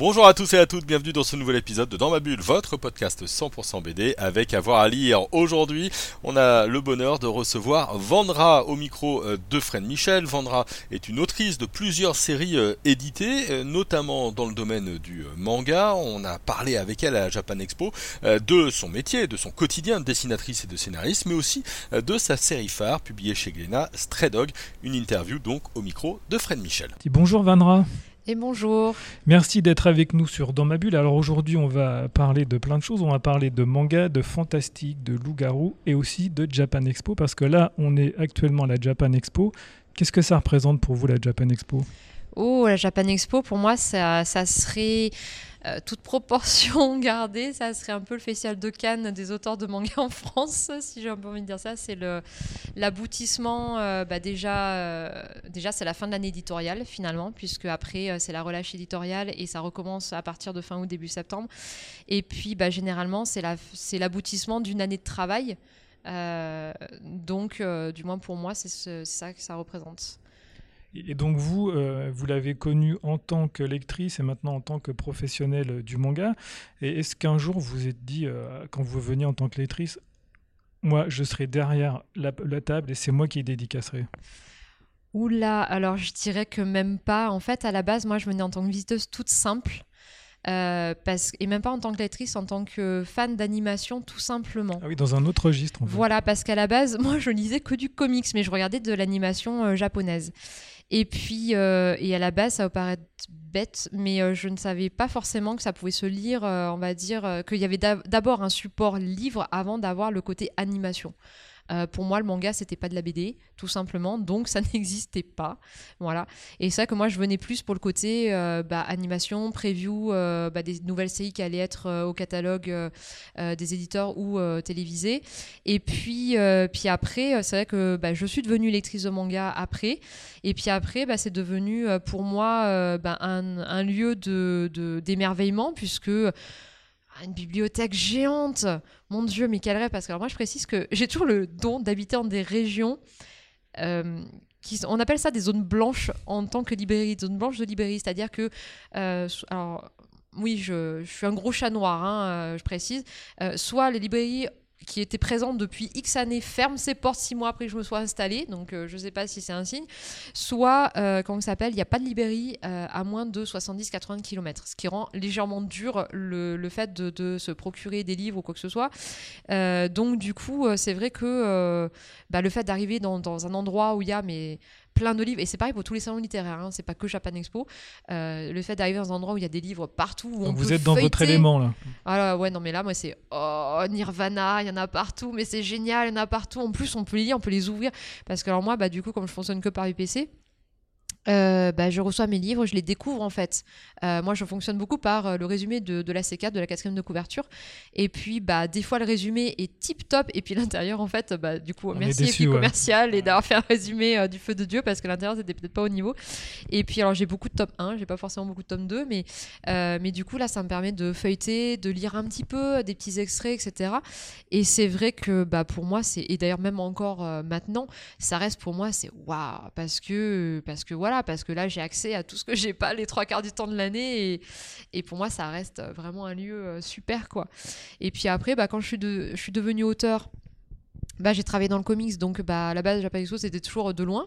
Bonjour à tous et à toutes, bienvenue dans ce nouvel épisode de Dans ma bulle, votre podcast 100% BD avec avoir à lire. Aujourd'hui, on a le bonheur de recevoir Vandra au micro euh, de Fred Michel. Vandra est une autrice de plusieurs séries euh, éditées, euh, notamment dans le domaine du manga. On a parlé avec elle à Japan Expo de son métier, de son quotidien de dessinatrice et de scénariste, mais aussi de sa série phare publiée chez Glénat, Stray Dog, une interview donc au micro de Fred Michel. Bonjour Vandra bonjour. Merci d'être avec nous sur Dans ma bulle. Alors aujourd'hui, on va parler de plein de choses. On va parler de manga, de fantastique, de loup-garou et aussi de Japan Expo parce que là, on est actuellement à la Japan Expo. Qu'est-ce que ça représente pour vous la Japan Expo? Oh, la Japan Expo, pour moi, ça, ça serait euh, toute proportion gardée, ça serait un peu le festival de Cannes des auteurs de manga en France, si j'ai un peu envie de dire ça. C'est l'aboutissement, euh, bah déjà, déjà c'est la fin de l'année éditoriale finalement, puisque après c'est la relâche éditoriale et ça recommence à partir de fin août, début septembre. Et puis bah, généralement c'est l'aboutissement d'une année de travail. donc, du moins pour moi, c'est ça que ça représente. Et donc vous, euh, vous l'avez connue en tant que lectrice et maintenant en tant que professionnelle du manga. Et est-ce qu'un jour vous vous êtes dit, euh, quand vous veniez en tant que lectrice, moi je serai derrière la, table et c'est moi qui dédicacerai? Oula, alors je dirais que même pas. En fait, à la base, moi je venais en tant que visiteuse toute simple. Euh, parce, et même pas en tant que lectrice, en tant que fan d'animation, tout simplement. Ah oui, dans un autre registre. En fait. Voilà, parce qu'à la base, moi, je lisais que du comics, mais je regardais de l'animation japonaise. Et puis, euh, et à la base, ça va paraître bête, mais euh, je ne savais pas forcément que ça pouvait se lire, euh, on va dire, qu'il y avait d'abord un support livre avant d'avoir le côté animation. Euh, pour moi, le manga, c'était pas de la BD, tout simplement, donc ça n'existait pas. Voilà. Et c'est vrai que moi, je venais plus pour le côté euh, bah, animation, preview, euh, bah, des nouvelles séries qui allaient être au catalogue des éditeurs ou télévisées. Et puis, puis après, c'est vrai que bah, je suis devenue lectrice de manga après. Et puis après, c'est devenu pour moi un, lieu d'émerveillement, de, puisque une bibliothèque géante. Mon Dieu, mais quel rêve Parce que moi, je précise que j'ai toujours le don d'habiter en des régions. Euh, qui, on appelle ça des zones blanches en tant que librairie, zones blanches de librairie. C'est-à-dire que. Euh, alors, oui, je, je, suis un gros chat noir, hein, euh, je précise. soit les librairies qui était présente depuis X années ferme ses portes six mois après que je me sois installée, donc euh, je ne sais pas si c'est un signe, soit, euh, comment ça s'appelle, il n'y a pas de librairie euh, à moins de 70-80 km, ce qui rend légèrement dur le, fait de, se procurer des livres ou quoi que ce soit. donc du coup, c'est vrai que bah, le fait d'arriver dans, dans, un endroit où il y a mais plein de livres. Et c'est pareil pour tous les salons littéraires, hein, c'est pas que Japan Expo. Euh, le fait d'arriver dans un endroit où il y a des livres partout. Où on vous êtes dans votre élément là. Ah ouais, non, mais là, moi, c'est oh, Nirvana, il y en a partout, mais c'est génial, il y en a partout. En plus, on peut les lire, on peut les ouvrir. Parce que alors, moi, bah, du coup, comme je fonctionne que par UPC, euh, bah, je reçois mes livres, je les découvre en fait. Euh, moi, je fonctionne beaucoup par euh, le résumé de, de la C4, de la quatrième de couverture. Et puis, bah, des fois, le résumé est tip top. Et puis, l'intérieur, en fait, bah, du coup, merci déçu, commercial et d'avoir fait un résumé du feu de Dieu parce que l'intérieur, c'était peut-être pas au niveau. Et puis, alors, j'ai beaucoup de tome 1, j'ai pas forcément beaucoup de tome 2, mais, mais du coup, là, ça me permet de feuilleter, de lire un petit peu, des petits extraits, etc. Et c'est vrai que bah, pour moi, c'est, et d'ailleurs, même encore maintenant, ça reste pour moi, c'est waouh, parce que, parce que voilà parce que là, j'ai accès à tout ce que j'ai pas les trois quarts du temps de l'année. Et, et, pour moi, ça reste vraiment un lieu euh, super, quoi. Et puis après, bah, quand je suis, de, je suis devenue auteur, bah, j'ai travaillé dans le comics, donc bah, à la base, Japan Expo, c'était toujours de loin.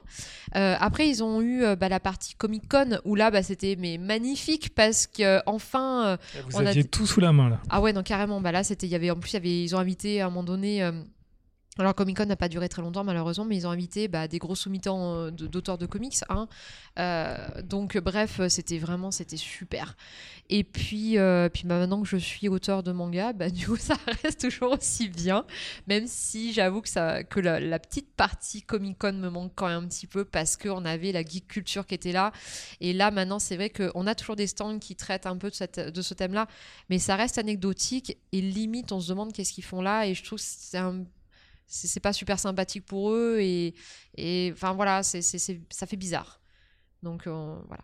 Euh, après, ils ont eu euh, bah, la partie Comic Con, où là, bah, c'était mais magnifique, parce que enfin Vous on aviez tout sous la main, là. Ah ouais, non, carrément. Bah, là, c'était, y avait, en plus, y avait, ils ont invité à un moment donné alors Comic Con n'a pas duré très longtemps malheureusement, mais ils ont invité bah, des gros soumittants euh, d'auteurs de, comics. Hein. Euh, donc bref, c'était vraiment c'était super. Et puis, euh, puis bah, maintenant que je suis auteur de manga, bah, du coup ça reste toujours aussi bien, même si j'avoue que, ça, que la, petite partie Comic Con me manque quand même un petit peu parce qu'on avait la geek culture qui était là. Et là maintenant c'est vrai qu'on a toujours des stands qui traitent un peu de, de ce thème-là, mais ça reste anecdotique et limite on se demande qu'est-ce qu'ils font là et je trouve que c'est un c'est pas super sympathique pour eux et enfin voilà c'est ça fait bizarre. Donc euh, voilà.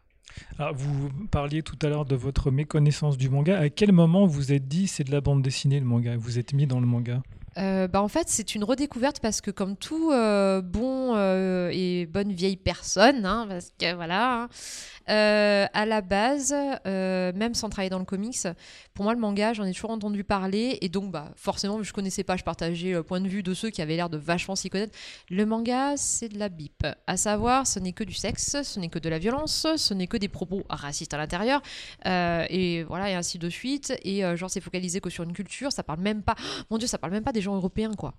Alors, vous parliez tout à l'heure de votre méconnaissance du manga. À quel moment vous êtes dit c'est de la bande dessinée le manga? Vous êtes mis dans le manga? Euh, bah, en fait, c'est une redécouverte parce que comme tout euh, bon euh, et bonne vieille personne, hein, parce que voilà, hein, euh, à la base, euh, même sans travailler dans le comics, pour moi le manga, j'en ai toujours entendu parler et donc bah forcément, je connaissais pas, je partageais le point de vue de ceux qui avaient l'air de vachement s'y connaître. Le manga, c'est de la bip. À savoir, ce n'est que du sexe, ce n'est que de la violence, ce n'est que des propos racistes à l'intérieur euh, et voilà et ainsi de suite. Et euh, genre, c'est focalisé que sur une culture, ça parle même pas. Mon Dieu, ça parle même pas des gens européens quoi.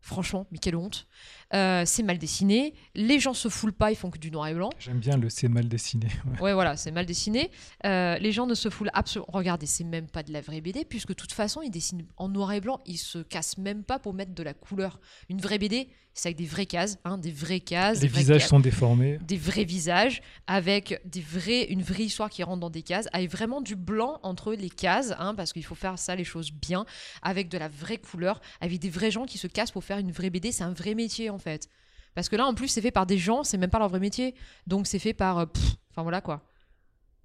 Franchement, mais quelle honte. Euh, c'est mal dessiné. Les gens se foulent pas, ils font que du noir et blanc. J'aime bien le c'est mal dessiné. ouais. Ouais, voilà, c'est mal dessiné. Euh, les gens ne se foulent absolument. Regardez, c'est même pas de la vraie BD, puisque de toute façon, ils dessinent en noir et blanc. Ils se cassent même pas pour mettre de la couleur. Une vraie BD, c'est avec des vraies cases, hein, des vraies cases. Les vraies visages cases sont déformés. des vrais visages avec des vrais, une vraie histoire qui rentre dans des cases, avec vraiment du blanc entre les cases, hein, parce qu'il faut faire ça, les choses bien, avec de la vraie couleur, avec des vrais gens qui se cassent pour faire une vraie BD. C'est un vrai métier en fait. Parce que là, en plus, c'est fait par des gens, c'est même pas leur vrai métier. Donc c'est fait par. euh, Enfin voilà quoi.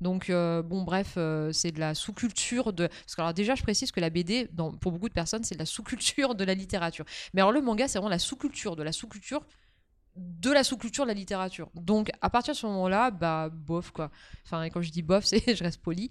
Donc, euh, bon, bref, euh, c'est de la sous-culture de. Parce que, alors, déjà, je précise que la BD, pour beaucoup de personnes, c'est de la sous-culture de la littérature. Mais alors, le manga, c'est vraiment la sous-culture de la sous-culture de la sous-culture de la littérature. Donc, à partir de ce moment-là, bah, bof, quoi. Enfin, quand je dis bof, c'est je reste poli.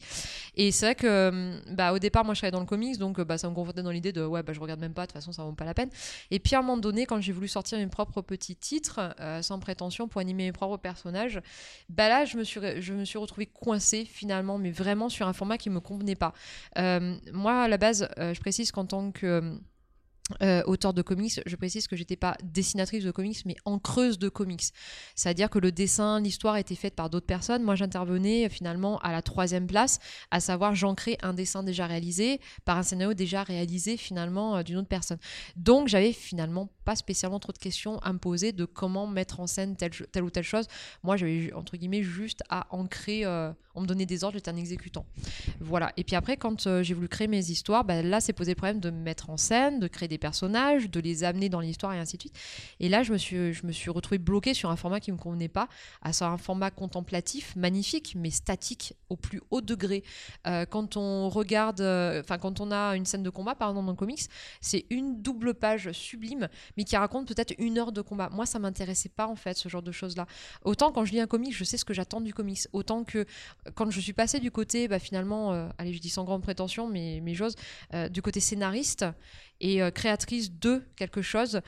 Et c'est vrai que, hum, bah, au départ, moi, je travaillais dans le comics, donc, euh, bah, ça me confortait dans l'idée de, ouais, bah, je regarde même pas, de toute façon, ça vaut pas la peine. Et puis, à un moment donné, quand j'ai voulu sortir mes propres petits titres, euh, sans prétention, pour animer mes propres personnages, bah là, je me suis, je me suis retrouvée coincée, finalement, mais vraiment sur un format qui me convenait pas. Euh, moi, à la base, je précise qu'en tant que. Euh, auteur de comics, je précise que j'étais pas dessinatrice de comics, mais encreuse de comics. C'est-à-dire que le dessin, l'histoire était faite par d'autres personnes. Moi, j'intervenais euh, finalement à la troisième place, à savoir j'ancrais un dessin déjà réalisé par un scénario déjà réalisé finalement euh, d'une autre personne. Donc, j'avais finalement pas spécialement trop de questions à me poser de comment mettre en scène telle, telle ou telle chose. Moi, j'avais entre guillemets juste à ancrer, euh, on me donnait des ordres, j'étais un exécutant. Voilà. Et puis après, quand euh, j'ai voulu créer mes histoires, bah, là, c'est posé le problème de me mettre en scène, de créer des personnages, de les amener dans l'histoire et ainsi de suite. Et là, je me suis, je me suis retrouvée bloquée sur un format qui ne me convenait pas, à savoir un format contemplatif, magnifique, mais statique au plus haut degré. Euh, quand on regarde, euh, enfin, quand on a une scène de combat, par exemple, dans le comics, c'est une double page sublime, mais qui raconte peut-être une heure de combat. Moi, ça m'intéressait pas, en fait, ce genre de choses-là. Autant quand je lis un comics, je sais ce que j'attends du comics. Autant que quand je suis passée du côté, bah, finalement, euh, allez, je dis sans grande prétention, mais, mais j'ose, euh, du côté scénariste et euh, créatrice de quelque chose,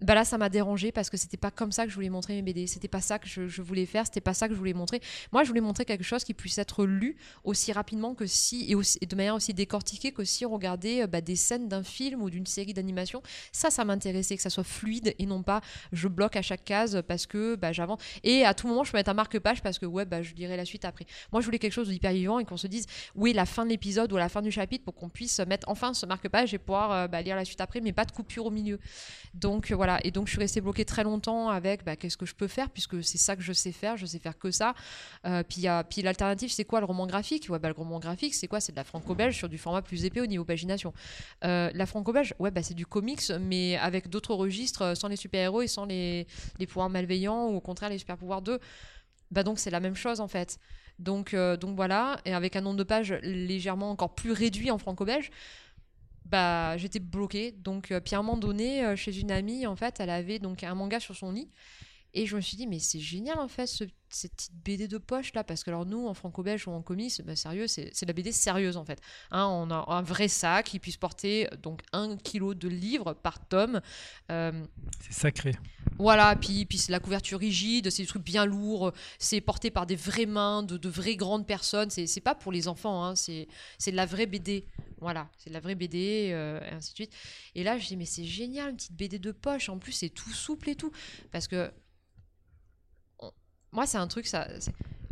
bah là ça m'a dérangé parce que c'était pas comme ça que je voulais montrer mes BD c'était pas ça que je, voulais faire c'était pas ça que je voulais montrer. Moi je voulais montrer quelque chose qui puisse être lu aussi rapidement que si et, de manière aussi décortiquée que si on regardait euh, bah, des scènes d'un film ou d'une série d'animation. Ça ça m'intéressait que ça soit fluide et non pas je bloque à chaque case parce que bah, j'avance. Et à tout moment je peux mettre un marque-page parce que ouais bah, je lirai la suite après. Moi je voulais quelque chose d'hyper vivant et qu'on se dise oui la fin de l'épisode ou la fin du chapitre pour qu'on puisse mettre enfin ce marque-page et pouvoir euh, bah, lire la suite après mais pas de coupure au milieu. Donc euh, et donc je suis restée bloquée très longtemps avec bah, qu'est-ce que je peux faire, puisque c'est ça que je sais faire, je sais faire que ça. Euh, puis puis l'alternative, c'est quoi le roman graphique? Ouais, bah, Le roman graphique, c'est quoi? C'est de la franco-belge sur du format plus épais au niveau pagination. Euh, la franco-belge, ouais, bah, c'est du comics, mais avec d'autres registres, euh, sans les super-héros et sans les, les pouvoirs malveillants, ou au contraire les super-pouvoirs d'eux. Bah, donc c'est la même chose en fait. Donc, euh, donc voilà, et avec un nombre de pages légèrement encore plus réduit en franco-belge, bah j'étais bloquée. Donc, euh, puis à euh, chez une amie, en fait, elle avait donc un manga sur son lit. Et je me suis dit, mais c'est génial en fait, ce- cette petite BD de poche là, parce que alors nous, en franco-belge ou en comics, bah, sérieux, c'est de la BD sérieuse en fait. Hein, on a un vrai sac qui puisse porter donc un kilo de livres par tome. Euh, C'est sacré. voilà, puis, puis c'est la couverture rigide, c'est des trucs bien lourds, c'est porté par des vraies mains, de, de vraies grandes personnes, c'est pas pour les enfants, hein, c'est de la vraie BD. Voilà, c'est de la vraie BD, euh, et ainsi de suite. Et là, je dis, mais c'est génial, une petite BD de poche, en plus, c'est tout souple et tout. Parce que, moi, c'est un truc, ça.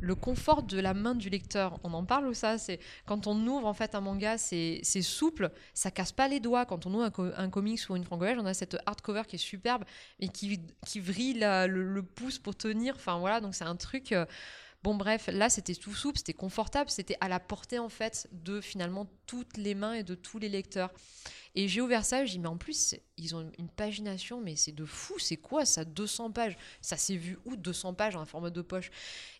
Le confort de la main du lecteur, on en parle ou ça C'est quand on ouvre en fait un manga, c'est souple, ça casse pas les doigts. Quand on ouvre un, co- un comics ou une franco on a cette hardcover qui est superbe et qui, qui vrille le pouce pour tenir. Enfin voilà, donc c'est un truc. euh, Bon, bref, là, c'était tout souple, c'était confortable, c'était à la portée, en fait, de finalement toutes les mains et de tous les lecteurs. Et j'ai ouvert ça, j'ai dit, mais en plus, ils ont une pagination, mais c'est de fou, c'est quoi ça 200 pages? Ça s'est vu où 200 pages en format de poche?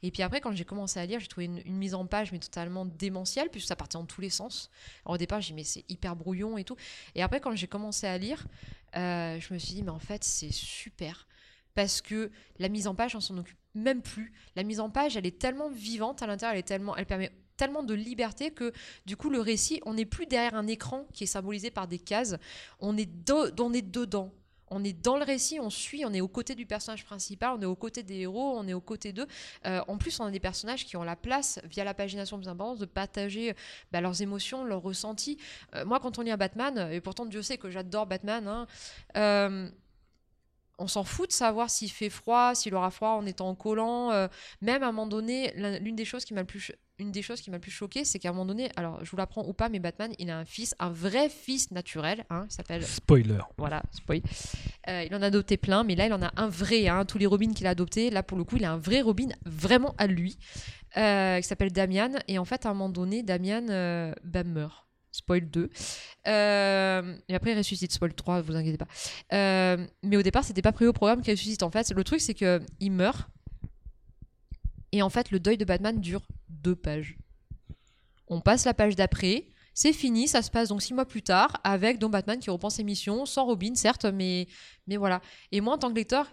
Et puis après, quand j'ai commencé à lire, j'ai trouvé une, mise en page, mais totalement démentielle, puisque ça partait en tous les sens. Alors, au départ, j'ai dit, mais c'est hyper brouillon et tout. Et après, quand j'ai commencé à lire, euh, je me suis dit, mais en fait, c'est super. Parce que la mise en page, on s'en occupe même plus. La mise en page, elle est tellement vivante à l'intérieur, elle est tellement, elle permet tellement de liberté que du coup le récit, on n'est plus derrière un écran qui est symbolisé par des cases, on est, on est dedans. On est dans le récit, on suit, on est aux côtés du personnage principal, on est aux côtés des héros, on est aux côtés d'eux. Euh, en plus, on a des personnages qui ont la place, via la pagination plus importante, de partager bah, leurs émotions, leurs ressentis. Euh, moi, quand on lit un Batman, et pourtant Dieu sait que j'adore Batman, hein, euh, on s'en fout de savoir s'il fait froid, s'il aura froid en étant en collant. Euh, même à un moment donné, l'une des choses qui m'a le plus une des choses qui m'a le plus choqué, c'est qu'à un moment donné, alors je vous l'apprends ou pas, mais Batman, il a un fils, un vrai fils naturel, hein, il s'appelle. Spoiler. Voilà, spoil. Euh, il en a adopté plein, mais là, il en a un vrai. Hein, tous les Robins qu'il a adoptés, là, pour le coup, il a un vrai Robin vraiment à lui, euh, qui s'appelle Damian. Et en fait, à un moment donné, Damian bah, meurt spoil 2. Euh, et après, il ressuscite, spoil 3, vous inquiétez pas. Euh, mais au départ, c'était pas prévu au programme qu'il ressuscite. En fait, le truc, c'est qu'il meurt. Et en fait, le deuil de Batman dure deux pages. On passe la page d'après. C'est fini, ça se passe donc six mois plus tard avec Don Batman qui reprend ses missions, sans Robin certes, mais, mais voilà. Et moi en tant que lecteur,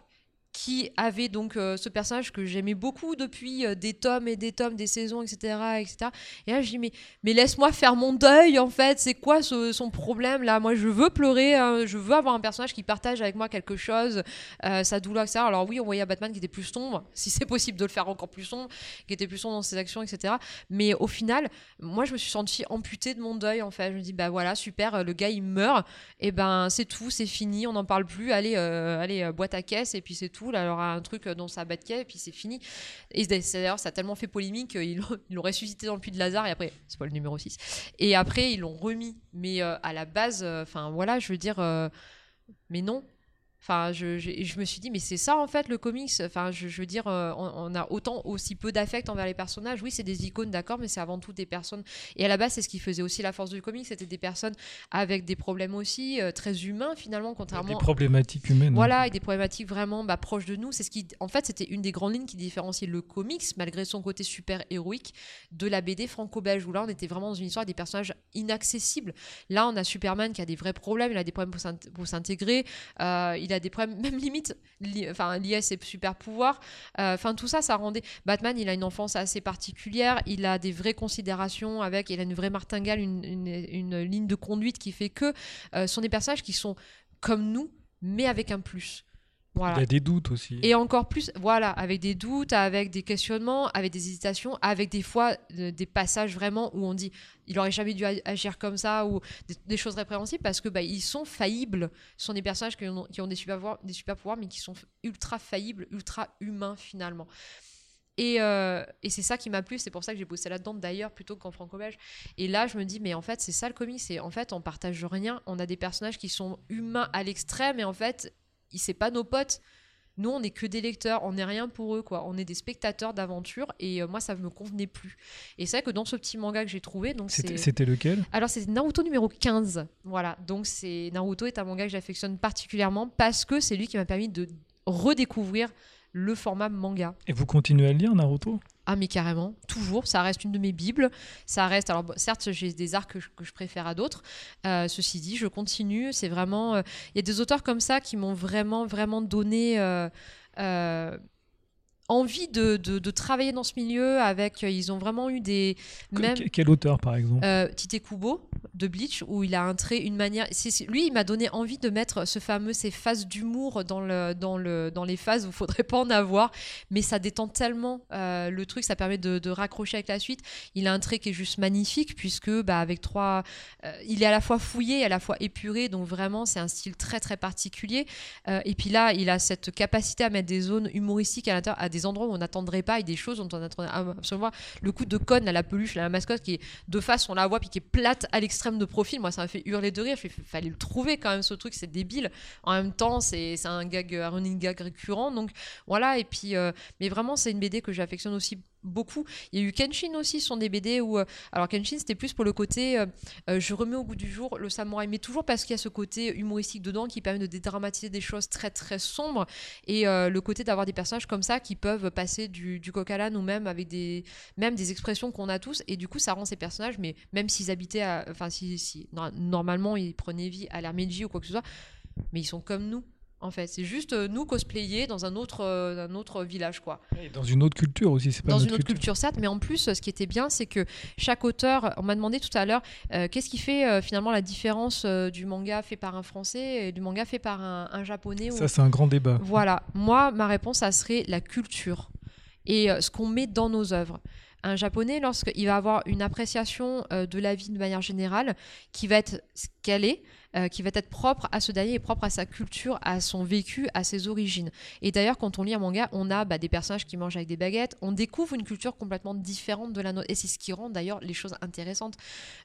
qui avait donc euh, ce personnage que j'aimais beaucoup depuis euh, des tomes et des tomes, des saisons, etc. etc. Et là, je dis, mais, laisse-moi faire mon deuil, en fait. C'est quoi son problème, là? Moi, je veux pleurer, hein. je veux avoir un personnage qui partage avec moi quelque chose, euh, sa douleur, etc. Alors oui, on voyait Batman qui était plus sombre, si c'est possible de le faire encore plus sombre, qui était plus sombre dans ses actions, etc. Mais au final, moi, je me suis sentie amputée de mon deuil, en fait. Je me dis, bah voilà, super, le gars, il meurt, et ben c'est tout, c'est fini, on n'en parle plus, allez, allez boîte à caisse, et puis c'est tout elle aura un truc dans sa quai et puis c'est fini. Et d'ailleurs, ça a tellement fait polémique qu'ils l'ont ressuscité dans le puits de Lazare, et après, c'est pas le numéro 6. Et après, ils l'ont remis. Mais euh, à la base, euh, enfin voilà, je veux dire, euh, mais non, Enfin, je, je, me suis dit, mais c'est ça en fait le comics. Enfin, je, veux dire, euh, on, a autant aussi peu d'affect envers les personnages. Oui, c'est des icônes, d'accord, mais c'est avant tout des personnes. Et à la base, c'est ce qui faisait aussi la force du comics. C'était des personnes avec des problèmes aussi euh, très humains finalement, contrairement. Des problématiques humaines. Hein. Voilà, et des problématiques vraiment bah, proches de nous. C'est ce qui, en fait, c'était une des grandes lignes qui différenciait le comics, malgré son côté super héroïque, de la BD franco-belge où là, on était vraiment dans une histoire des personnages inaccessibles. Là, on a Superman qui a des vrais problèmes. Il a des problèmes pour s'intégrer. Euh, il a des problèmes, même limite, enfin, liés à ses super pouvoirs. Euh, enfin, tout ça, ça rendait. Batman, il a une enfance assez particulière, il a des vraies considérations avec, il a une vraie martingale, une, une, ligne de conduite qui fait que euh, ce sont des personnages qui sont comme nous, mais avec un plus. Il y a des doutes aussi. Et encore plus, voilà, avec des doutes, avec des questionnements, avec des hésitations, avec des fois euh, des passages vraiment où on dit il aurait jamais dû agir comme ça ou des, choses répréhensibles parce que bah, ils sont faillibles. Ce sont des personnages qui ont, qui ont des, super pouvoirs, des super pouvoirs, mais qui sont ultra faillibles, ultra humains finalement. Et, euh, et c'est ça qui m'a plu, c'est pour ça que j'ai bossé là-dedans d'ailleurs plutôt qu'en franco-belge. Et là, je me dis, mais en fait, c'est ça le comics, c'est en fait, on partage rien, on a des personnages qui sont humains à l'extrême et en fait, c'est pas nos potes. Nous, on n'est que des lecteurs, on n'est rien pour eux, quoi. On est des spectateurs d'aventure et euh, moi, ça me convenait plus. Et c'est vrai que dans ce petit manga que j'ai trouvé, donc c'était lequel? Alors c'est Naruto numéro 15, voilà. Donc c'est Naruto est un manga que j'affectionne particulièrement parce que c'est lui qui m'a permis de redécouvrir le format manga. Et vous continuez à lire Naruto? Ah mais carrément, toujours, ça reste une de mes bibles. Ça reste, alors certes j'ai des arcs que je, préfère à d'autres. Euh, ceci dit, je continue. C'est vraiment, euh, il y a des auteurs comme ça qui m'ont vraiment vraiment donné euh, envie de, de, travailler dans ce milieu avec ils ont vraiment eu des même quel auteur par exemple? Tite Kubo de Bleach où il a un trait une manière lui il m'a donné envie de mettre ce fameux ces phases d'humour dans le dans le dans les phases où il faudrait pas en avoir. Mais ça détend tellement euh, le truc ça permet de, raccrocher avec la suite. Il a un trait qui est juste magnifique puisque bah avec trois euh, il est à la fois fouillé à la fois épuré donc vraiment c'est un style très très particulier. Et puis là il a cette capacité à mettre des zones humoristiques à l'intérieur à des endroits où on n'attendrait pas et des choses dont on attendrait absolument le coup de conne à la peluche à la mascotte qui est de face on la voit puis qui est plate à de profil. Moi ça m'a fait hurler de rire. Il fallait le trouver quand même ce truc c'est débile. En même temps c'est un gag un running gag récurrent. Donc voilà. Et puis euh, mais vraiment c'est une BD que j'affectionne aussi beaucoup. Il y a eu Kenshin aussi, ce sont des BD où. euh, alors, Kenshin, c'était plus pour le côté euh, euh, je remets au goût du jour le samouraï, mais toujours parce qu'il y a ce côté humoristique dedans qui permet de dédramatiser des choses très très sombres et le côté d'avoir des personnages comme ça qui peuvent passer du, du coq à l'âne ou même avec des, même des expressions qu'on a tous et du coup, ça rend ces personnages, mais même s'ils habitaient à. Enfin, si, si no- normalement ils prenaient vie à Meiji ou quoi que ce soit, mais ils sont comme nous. En fait, c'est juste euh, nous cosplayés dans un autre, euh, un autre village, quoi Et Dans une autre culture aussi, c'est pas dans une autre culture, certes, mais en plus, ce qui était bien, c'est que chaque auteur, on m'a demandé tout à l'heure, euh, qu'est-ce qui fait euh, finalement la différence du manga fait par un français et du manga fait par un, un japonais ou- Ça, c'est un grand débat. Voilà, moi, ma réponse, ça serait la culture et ce qu'on met dans nos œuvres. Un japonais, lorsqu'il va avoir une appréciation euh, de la vie de manière générale, qui va être est, euh, qui va être propre à ce dernier et propre à sa culture, à son vécu, à ses origines. Et d'ailleurs, quand on lit un manga, on a bah, des personnages qui mangent avec des baguettes, on découvre une culture complètement différente de la nôtre. Et c'est ce qui rend d'ailleurs les choses intéressantes.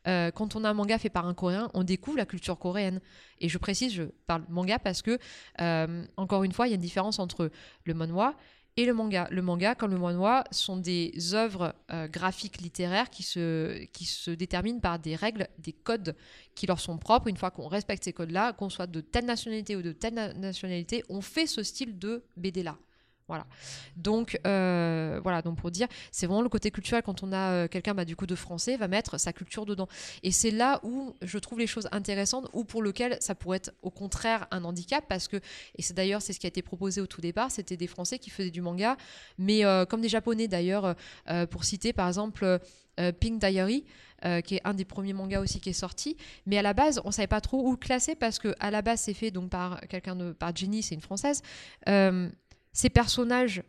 Euh, quand on a un manga fait par un coréen, on découvre la culture coréenne. Et je précise, je parle manga parce que, euh, encore une fois, il y a une différence entre le manhwa et le manga. Le manga, comme le manhwa, sont des œuvres euh, graphiques littéraires qui se, déterminent par des règles, des codes qui leur sont propres. Une fois qu'on respecte ces codes-là, qu'on soit de telle nationalité ou de telle na- nationalité, on fait ce style de BD-là. Voilà. Donc, euh, voilà, donc pour dire, c'est vraiment le côté culturel quand on a euh, quelqu'un bah, du coup de français, va mettre sa culture dedans. Et c'est là où je trouve les choses intéressantes, ou pour lequel ça pourrait être au contraire un handicap, parce que, et c'est d'ailleurs c'est ce qui a été proposé au tout départ, c'était des Français qui faisaient du manga, mais euh, comme des Japonais d'ailleurs, pour citer par exemple Pink Diary, qui est un des premiers mangas aussi qui est sorti. Mais à la base, on savait pas trop où le classer parce que à la base, c'est fait donc par quelqu'un de par Jenny, c'est une française. Ces personnages,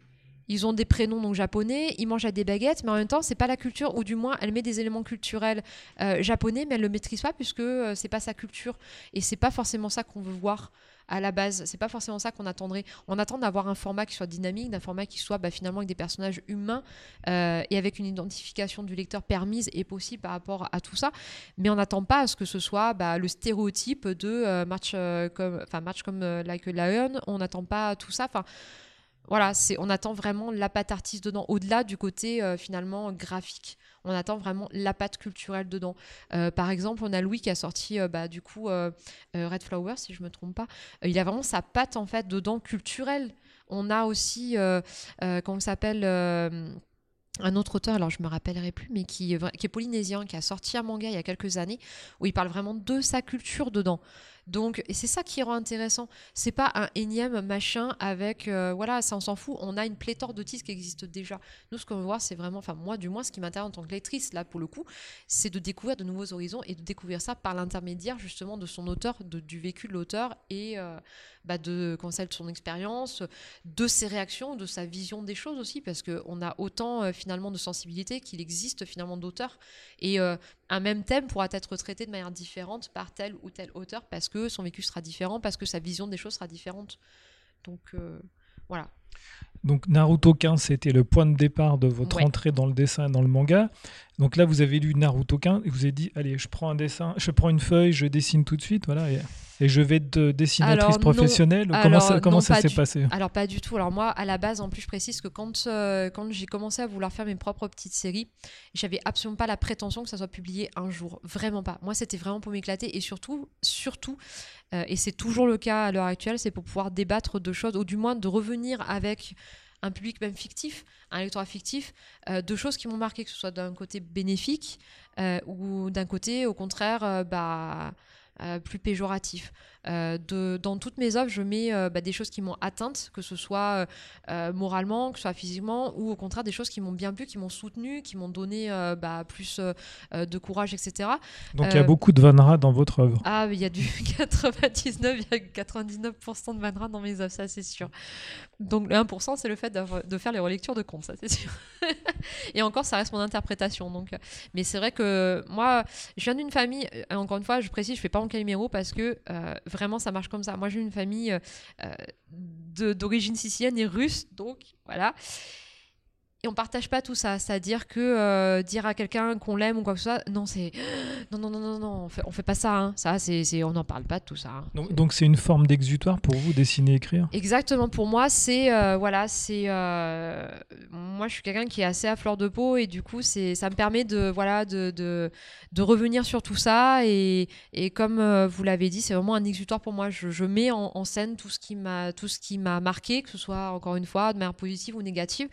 ils ont des prénoms donc japonais, ils mangent à des baguettes, mais en même temps, c'est pas la culture, ou du moins, elle met des éléments culturels euh, japonais, mais elle le maîtrise pas puisque euh, c'est pas sa culture et c'est pas forcément ça qu'on veut voir à la base. C'est pas forcément ça qu'on attendrait. On attend d'avoir un format qui soit dynamique, d'un format qui soit bah, finalement avec des personnages humains euh, et avec une identification du lecteur permise et possible par rapport à tout ça. Mais on n'attend pas à ce que ce soit bah, le stéréotype de euh, match euh, comme, match comme euh, Like a Lion. On n'attend pas tout ça. Enfin, voilà, c'est, on attend vraiment la patte artiste dedans, au-delà du côté euh, finalement graphique. On attend vraiment la patte culturelle dedans. Euh, par exemple, on a Louis qui a sorti euh, bah, du coup Red Flower, si je me trompe pas. Il a vraiment sa patte en fait dedans culturelle. On a aussi, comment s'appelle un autre auteur, alors je me rappellerai plus, mais qui, qui est polynésien, qui a sorti un manga il y a quelques années où il parle vraiment de sa culture dedans. Donc, et c'est ça qui rend intéressant. C'est pas un énième machin avec, euh, voilà, ça on s'en fout. On a une pléthore de titres qui existent déjà. Nous, ce qu'on veut voir, c'est vraiment, enfin moi, du moins, ce qui m'intéresse en tant que lectrice, là pour le coup, c'est de découvrir de nouveaux horizons et de découvrir ça par l'intermédiaire justement de son auteur, de- du vécu de l'auteur et euh, bah, de ça, de son expérience, de ses réactions, de sa vision des choses aussi, parce qu'on a autant euh, finalement de sensibilité qu'il existe finalement d'auteurs. Et un même thème pourra être traité de manière différente par tel ou tel auteur, parce que son vécu sera différent, parce que sa vision des choses sera différente. Donc euh, voilà. Donc Naruto 15, c'était le point de départ de votre Ouais. entrée dans le dessin et dans le manga. Donc là, vous avez lu Naruto 15 et vous avez dit, allez, je prends un dessin, je prends une feuille, je dessine tout de suite, voilà, et, et je vais être dessinatrice Alors, non. professionnelle. comment Alors, ça, comment non, ça pas s'est du- passé? Alors pas du tout. Alors moi, à la base, en plus, je précise que quand, euh, quand j'ai commencé à vouloir faire mes propres petites séries, j'avais absolument pas la prétention que ça soit publié un jour. Vraiment pas. Moi, c'était vraiment pour m'éclater et surtout, surtout, euh, et c'est toujours le cas à l'heure actuelle, c'est pour pouvoir débattre de choses, ou du moins de revenir avec un public même fictif, un lectorat fictif, euh, de choses qui m'ont marqué, que ce soit d'un côté bénéfique euh, ou d'un côté, au contraire, euh, bah, plus péjoratif. Euh, de, dans toutes mes œuvres, je mets euh, bah, des choses qui m'ont atteinte, que ce soit euh, moralement, que ce soit physiquement, ou au contraire des choses qui m'ont bien plu, qui m'ont soutenu, qui m'ont donné bah, plus de courage, etc. Donc il y a beaucoup de Vanra dans votre œuvre. Ah, il y a du 99,99% de manra dans mes œuvres, ça c'est sûr. Donc le 1%, c'est le fait de faire les relectures de comptes, ça c'est sûr. Et encore, ça reste mon interprétation. Donc, mais c'est vrai que moi, je viens d'une famille, encore une fois, je précise, je fais pas mon Calimero parce que euh, vraiment ça marche comme ça. Moi, j'ai une famille euh, euh, d'origine sicilienne et russe, donc voilà. Et on partage pas tout ça. C'est-à-dire que euh, dire à quelqu'un qu'on l'aime ou quoi que ce soit, non, c'est non, non, non, non, non, on fait, on fait pas ça. hein. Ça, c'est, on n'en parle pas de tout ça. hein. Donc c'est une forme d'exutoire pour vous, dessiner, écrire? Exactement, pour moi, c'est euh, voilà, c'est euh, moi, je suis quelqu'un qui est assez à fleur de peau et du coup, c'est ça me permet de voilà de, de, de revenir sur tout ça et, et comme vous l'avez dit, c'est vraiment un exutoire pour moi. Je, je mets en, en scène tout ce qui m'a tout ce qui m'a marqué, que ce soit encore une fois de manière positive ou négative.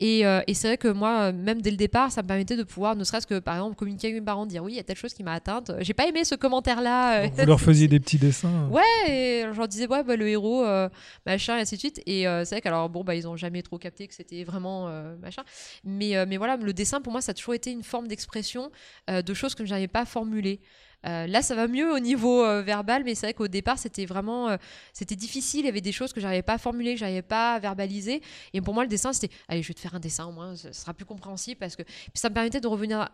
Et, euh, et c'est vrai que moi, euh, même dès le départ, ça me permettait de pouvoir, ne serait-ce que par exemple, communiquer avec mes parents, dire oui, il y a telle chose qui m'a atteinte. J'ai pas aimé ce commentaire-là. Vous leur faisiez des petits dessins Ouais, et je leur disais, ouais, bah, le héros, euh, machin, et ainsi de suite. Et euh, c'est vrai qu'alors, bon, bah, ils ont jamais trop capté que c'était vraiment machin. Mais, mais voilà, le dessin, pour moi, ça a toujours été une forme d'expression de choses que je n'arrivais pas à formuler. Euh, là, ça va mieux au niveau euh, verbal, mais c'est vrai qu'au départ, c'était vraiment, euh, c'était difficile. Il y avait des choses que j'arrivais pas à formuler, que j'arrivais pas à verbaliser. Et pour moi, le dessin, c'était, allez, je vais te faire un dessin au moins, ce sera plus compréhensible parce que puis ça me permettait de revenir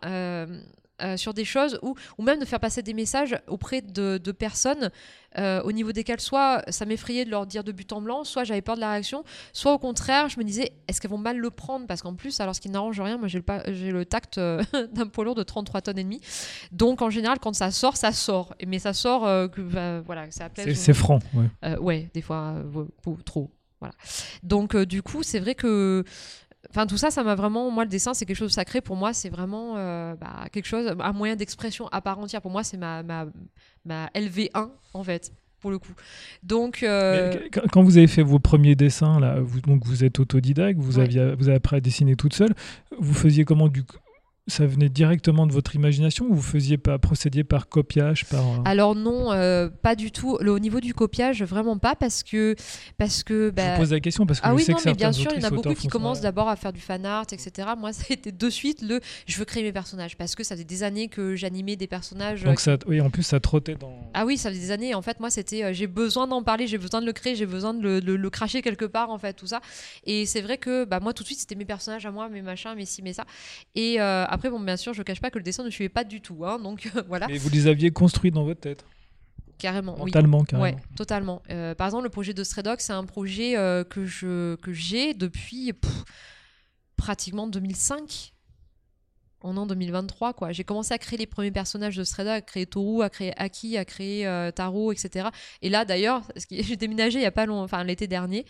euh, sur des choses ou, ou même de faire passer des messages auprès de, de personnes euh, au niveau desquelles soit ça m'effrayait de leur dire de but en blanc, soit j'avais peur de la réaction, soit au contraire, je me disais, est-ce qu'elles vont mal le prendre? Parce qu'en plus, alors ce qui n'arrange rien, moi j'ai le, le tact euh, d'un poids lourd de 33 tonnes et demi. Donc en général, quand ça sort, ça sort. Mais ça sort, que, bah, voilà, ça C'est franc, ouais. ouais, des fois, trop. Voilà. Donc, du coup, c'est vrai que. Enfin, tout ça, ça m'a vraiment. Moi, le dessin, c'est quelque chose de sacré. Pour moi, c'est vraiment euh, bah, quelque chose, un moyen d'expression à part entière. Pour moi, c'est ma, ma, ma LV1, en fait, pour le coup. Donc. euh, Quand vous avez fait vos premiers dessins, là, vous, donc vous êtes autodidacte, vous, Ouais. aviez, vous avez appris à dessiner toute seule. Vous faisiez comment du coup? Ça venait directement de votre imagination ou vous faisiez pas, procédiez par copiage par, euh, Alors non, euh, pas du tout. Le, au niveau du copiage, vraiment pas parce que parce que Je bah, vous pose la question parce que Ah je oui, sais non, que mais bien sûr, il y en a beaucoup qui commencent d'abord à faire du fan art, etc. Moi, ça a été de suite le je veux créer mes personnages parce que ça faisait des années que j'animais des personnages. euh, Donc ça, oui, en plus ça trottait dans. Ah oui, ça faisait des années. En fait, moi, c'était euh, j'ai besoin d'en parler, j'ai besoin de le créer, j'ai besoin de le, le- le cracher quelque part, en fait, tout ça. Et c'est vrai que bah, moi, tout de suite, c'était mes personnages à moi, mes machins, mes ci, mes ça. Et euh, après, bon, bien sûr, je cache pas que le dessin ne suivait pas du tout. hein, donc voilà, Mais vous les aviez construits dans votre tête, carrément. Oui. mentalement carrément. Ouais, totalement. Euh, par exemple, le projet de Stray Dog, c'est un projet euh, que je que j'ai depuis pff, pratiquement 2005. En an 2023, quoi. J'ai commencé à créer les premiers personnages de Stray Dog, à créer Toru, à créer Aki, à créer euh, Taro, etc. Et là, d'ailleurs, j'ai déménagé il y a pas longtemps, enfin l'été dernier,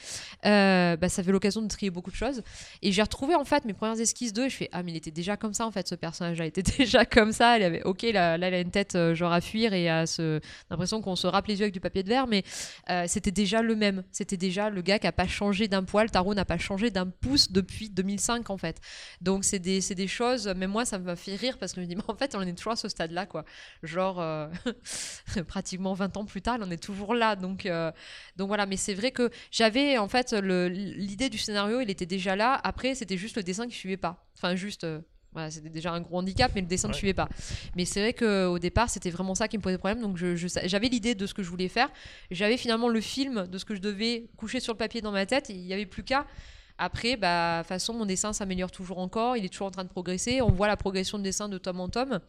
euh, bah, ça fait l'occasion de trier beaucoup de choses. Et j'ai retrouvé en fait mes premières esquisses d'eux. Et je fais ah mais il était déjà comme ça en fait ce personnage-là, il était déjà comme ça. Il avait ok là, là il a une tête euh, genre à fuir et à se l'impression qu'on se râpe les yeux avec du papier de verre, mais euh, c'était déjà le même. C'était déjà le gars qui a pas changé d'un poil. Taro n'a pas changé d'un pouce depuis 2005 en fait. Donc c'est des, des choses. Mais moi ça m'a fait rire parce que je me dis mais en fait on est toujours à ce stade-là quoi. Genre euh, pratiquement 20 ans plus tard, on est toujours là. Donc euh, donc voilà. Mais c'est vrai que j'avais en fait l'idée du scénario, il était déjà là. Après c'était juste le dessin qui suivait pas. Enfin juste. euh, voilà, c'était déjà un gros handicap, mais le dessin ne Ouais. suivait pas. Mais c'est vrai qu'au départ, c'était vraiment ça qui me posait problème. Donc je- je sa- j'avais l'idée de ce que je voulais faire. J'avais finalement le film de ce que je devais coucher sur le papier dans ma tête. Il n'y avait plus qu'à. Après, bah, de toute façon, mon dessin s'améliore toujours encore. Il est toujours en train de progresser. On voit la progression de dessin de tome en tome.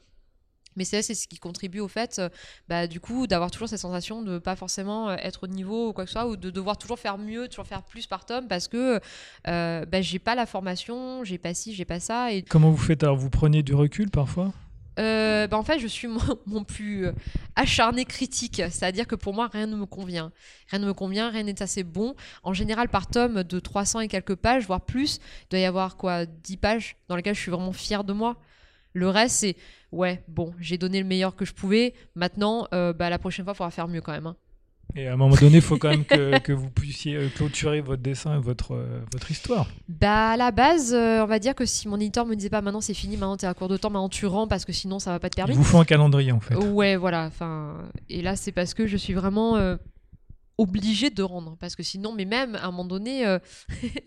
Mais c'est c'est ce qui contribue au fait, euh, bah, du coup, d'avoir toujours cette sensation de pas forcément euh, être au niveau ou quoi que ce soit, ou de devoir toujours faire mieux, toujours faire plus par tome, parce que euh, bah, j'ai pas la formation, j'ai pas ci, j'ai pas ça, et Comment vous faites alors Vous prenez du recul parfois? Euh, bah, en fait, je suis mon, plus euh, acharné critique. C'est-à-dire que pour moi, rien ne me convient. Rien ne me convient, rien n'est assez bon. En général, par tome de 300 et quelques pages, voire plus, il doit y avoir quoi 10 pages dans lesquelles je suis vraiment fière de moi. Le reste, c'est ouais, bon, j'ai donné le meilleur que je pouvais. Maintenant, euh, bah, la prochaine fois, il faudra faire mieux quand même. hein. Et à un moment donné, il faut quand même que, que vous puissiez euh, clôturer votre dessin et votre, euh, votre histoire. Bah, à la base, euh, on va dire que si mon éditeur me disait pas maintenant c'est fini, maintenant t'es à court de temps, maintenant tu rends parce que sinon ça va pas te Il permettre. vous faut un calendrier en fait. Ouais, voilà. Enfin, et là, c'est parce que je suis vraiment euh, obligée de rendre, parce que sinon, mais même à un moment donné, à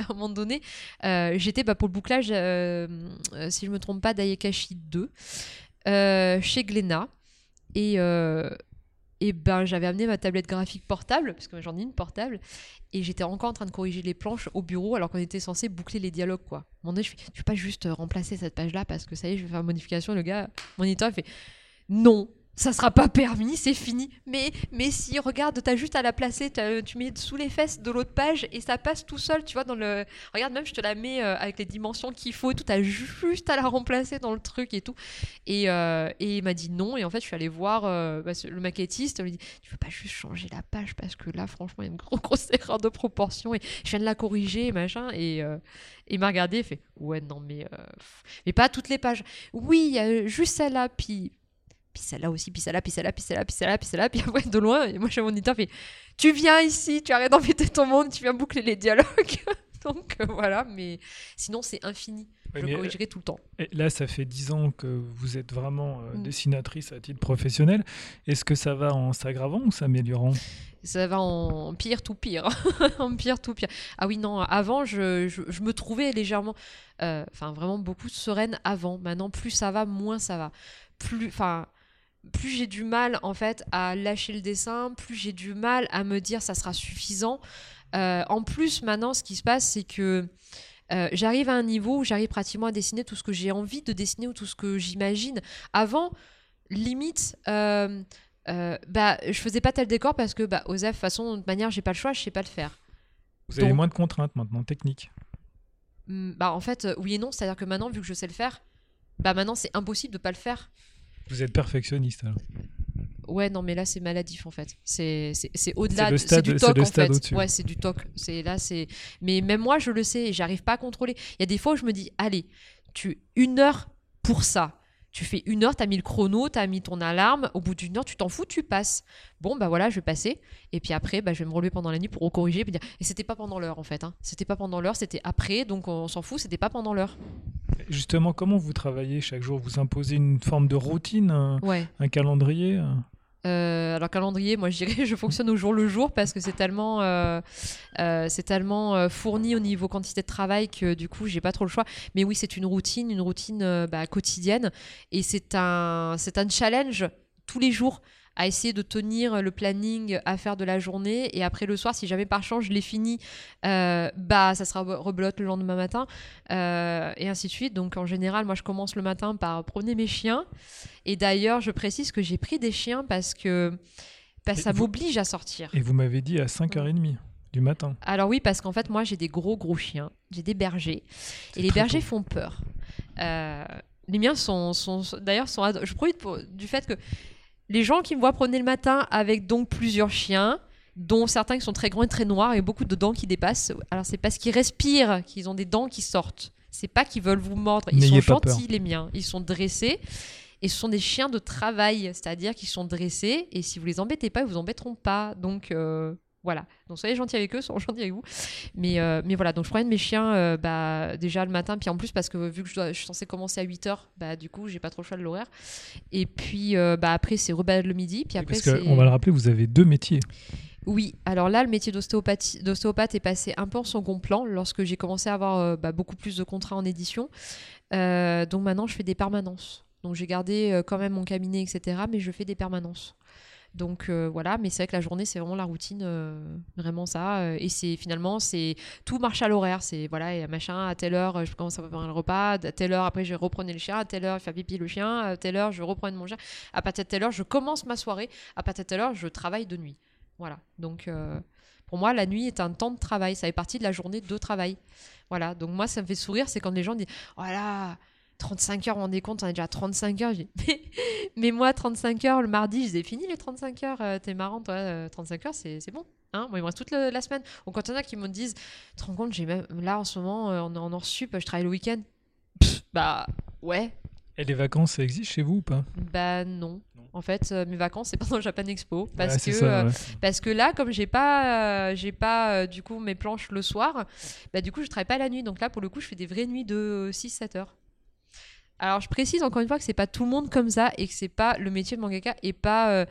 un moment donné, j'étais bah, pour le bouclage, si je me trompe pas, d'Ayakashi 2 euh, chez Glénat, et et ben j'avais amené ma tablette graphique portable parce que j'en ai une portable et j'étais encore en train de corriger les planches au bureau alors qu'on était censé boucler les dialogues quoi. Donné, je fais tu pas juste euh, remplacer cette page là parce que ça y est, je vais faire une modification. Le gars, mon éditeur il fait non, ça sera pas permis, c'est fini. Mais, mais si, regarde, t'as juste à la placer, t'as- tu mets sous les fesses de l'autre page et ça passe tout seul, tu vois, dans le... Regarde, même je te la mets euh, avec les dimensions qu'il faut et tout, t'as juste à la remplacer dans le truc et tout. Et, euh, et il m'a dit non, et en fait, je suis allée voir euh, bah, le maquettiste, il m'a dit, tu veux pas juste changer la page parce que là, franchement, il y a une grosse, grosse erreur de proportion et je viens de la corriger, et machin. Et euh, et il m'a regardé, il fait, ouais, non, mais, euh, mais pas toutes les pages. Oui, il y a juste celle-là, puis puis celle-là aussi, puis celle-là, puis celle-là, puis celle-là, puis celle-là, puis celle-là, puis après de loin, et moi j'ai mon éditeur fait Tu viens ici, tu arrêtes d'embêter ton monde, tu viens boucler les dialogues. Donc euh, voilà, mais sinon c'est infini. Je mais, corrigerai tout le temps. Et là, ça fait 10 ans que vous êtes vraiment euh, Mm. dessinatrice à titre professionnel. Est-ce que ça va en s'aggravant ou s'améliorant? Ça va en pire tout pire. en pire tout pire. Ah oui, non, avant je, je, je me trouvais légèrement, euh, enfin vraiment beaucoup sereine avant. Maintenant, plus ça va, moins ça va. Plus, enfin. Plus j'ai du mal en fait à lâcher le dessin, plus j'ai du mal à me dire ça sera suffisant. Euh, en plus, maintenant, ce qui se passe, c'est que euh, j'arrive à un niveau où j'arrive pratiquement à dessiner tout ce que j'ai envie de dessiner ou tout ce que j'imagine. Avant, limite, euh, euh, bah, je faisais pas tel décor parce que, bah, Osef, de toute façon, de toute manière, j'ai pas le choix, je sais pas le faire. Vous avez moins de contraintes maintenant, techniques. Hmm, Bah, en fait, oui et non, c'est-à-dire que maintenant, vu que je sais le faire, bah, maintenant, c'est impossible de pas le faire. Vous êtes perfectionniste alors. Ouais, non, mais là, c'est maladif en fait. C'est au-delà, C'est du toc en fait. Ouais, c'est du toc. C'est là, c'est. Mais même moi, je le sais, et j'arrive pas à contrôler. Il y a des fois où je me dis, allez, tu une heure pour ça. Tu fais une heure, t'as mis le chrono, t'as mis ton alarme. Au bout d'une heure, tu t'en fous, tu passes. Bon, bah voilà, je vais passer. Et puis après, bah, je vais me relever pendant la nuit pour recorriger. puis dire- Et c'était pas pendant l'heure en fait. hein. C'était pas pendant l'heure, c'était après. Donc on s'en fout, c'était pas pendant l'heure. Justement, comment vous travaillez chaque jour? Vous imposez une forme de routine, un, Ouais. un calendrier euh? Euh, alors calendrier, moi je dirais je fonctionne au jour le jour parce que c'est tellement, euh, euh, c'est tellement fourni au niveau quantité de travail que du coup j'ai pas trop le choix. Mais oui, c'est une routine, une routine bah, quotidienne et c'est un, c'est un challenge tous les jours à essayer de tenir le planning à faire de la journée. Et après le soir si jamais par chance je l'ai fini euh, bah ça sera rebelote le lendemain matin euh, et ainsi de suite. Donc en général moi je commence le matin par promener mes chiens. Et d'ailleurs je précise que j'ai pris des chiens parce que que ça vous- m'oblige à sortir. Et vous m'avez dit à 5h30 du matin. alors oui parce qu'en fait moi j'ai des gros gros chiens. J'ai des bergers. Et les bergers tôt. font peur. Euh, les miens sont, sont sont- d'ailleurs sont je profite pour- du fait que les gens qui me voient promener le matin avec donc plusieurs chiens dont certains qui sont très grands et très noirs et beaucoup de dents qui dépassent. Alors c'est parce qu'ils respirent qu'ils ont des dents qui sortent. C'est pas qu'ils veulent vous mordre. Ils N'ayez sont peur. gentils les miens. Ils sont dressés. Et ce sont des chiens de travail c'est-à-dire qu'ils sont dressés. Et si vous les embêtez pas ils vous embêteront pas. Donc euh, voilà donc soyez gentils avec eux soyez gentils avec vous mais, euh, mais voilà, donc je promène mes chiens euh, bah, déjà le matin, puis en plus parce que vu que je, dois- je suis censée commencer à 8h, bah, du coup j'ai pas trop le choix de l'horaire. Et puis euh, bah, après c'est rebalade le midi, puis après Parce c'est... qu'on va le rappeler, vous avez deux métiers. Oui, alors là le métier d'ostéopathe est passé un peu en second plan lorsque j'ai commencé à avoir bah, beaucoup plus de contrats en édition. Donc maintenant je fais des permanences. Donc j'ai gardé quand même mon cabinet, etc. Mais je fais des permanences. Donc euh, voilà, mais c'est vrai que la journée, c'est vraiment la routine, euh, vraiment ça. euh, et c'est finalement, c'est tout marche à l'horaire. C'est voilà, et machin, à telle heure, je commence à préparer le repas. À telle heure, après, je reprenais le chien. À telle heure, faire pipi le chien. À telle heure, je reprends mon chien. À partir de telle heure, je commence ma soirée. À partir de telle heure, je travaille de nuit. Voilà. Donc pour moi, la nuit est un temps de travail. Ça fait partie de la journée de travail. Voilà. Donc moi, ça me fait sourire, c'est quand les gens disent voilà. 35 heures, vous rendez compte, on est déjà à 35 heures. Mais, mais moi, 35 heures, le mardi, je les ai fini les 35 heures. euh, T'es marrant, toi, euh, 35 heures, c'est c'est bon. Hein moi, il me reste toute le- la semaine. Ou quand il y en a qui me disent, tu te rends compte, j'ai même, là, en ce moment, euh, on est en hors sup, je travaille le week-end. Bah, ouais. Et les vacances, ça existe chez vous ou pas? Bah, non. En fait, euh, mes vacances, c'est pendant le Japan Expo. Parce Ouais, que. c'est ça, euh, ouais. parce que là, comme j'ai pas, euh, j'ai pas euh, du coup mes planches le soir, bah du coup je travaille pas la nuit. Donc là, pour le coup, je fais des vraies nuits de 6-7 heures. Alors je précise encore une fois que c'est pas tout le monde comme ça et que c'est pas le métier de mangaka et pas euh,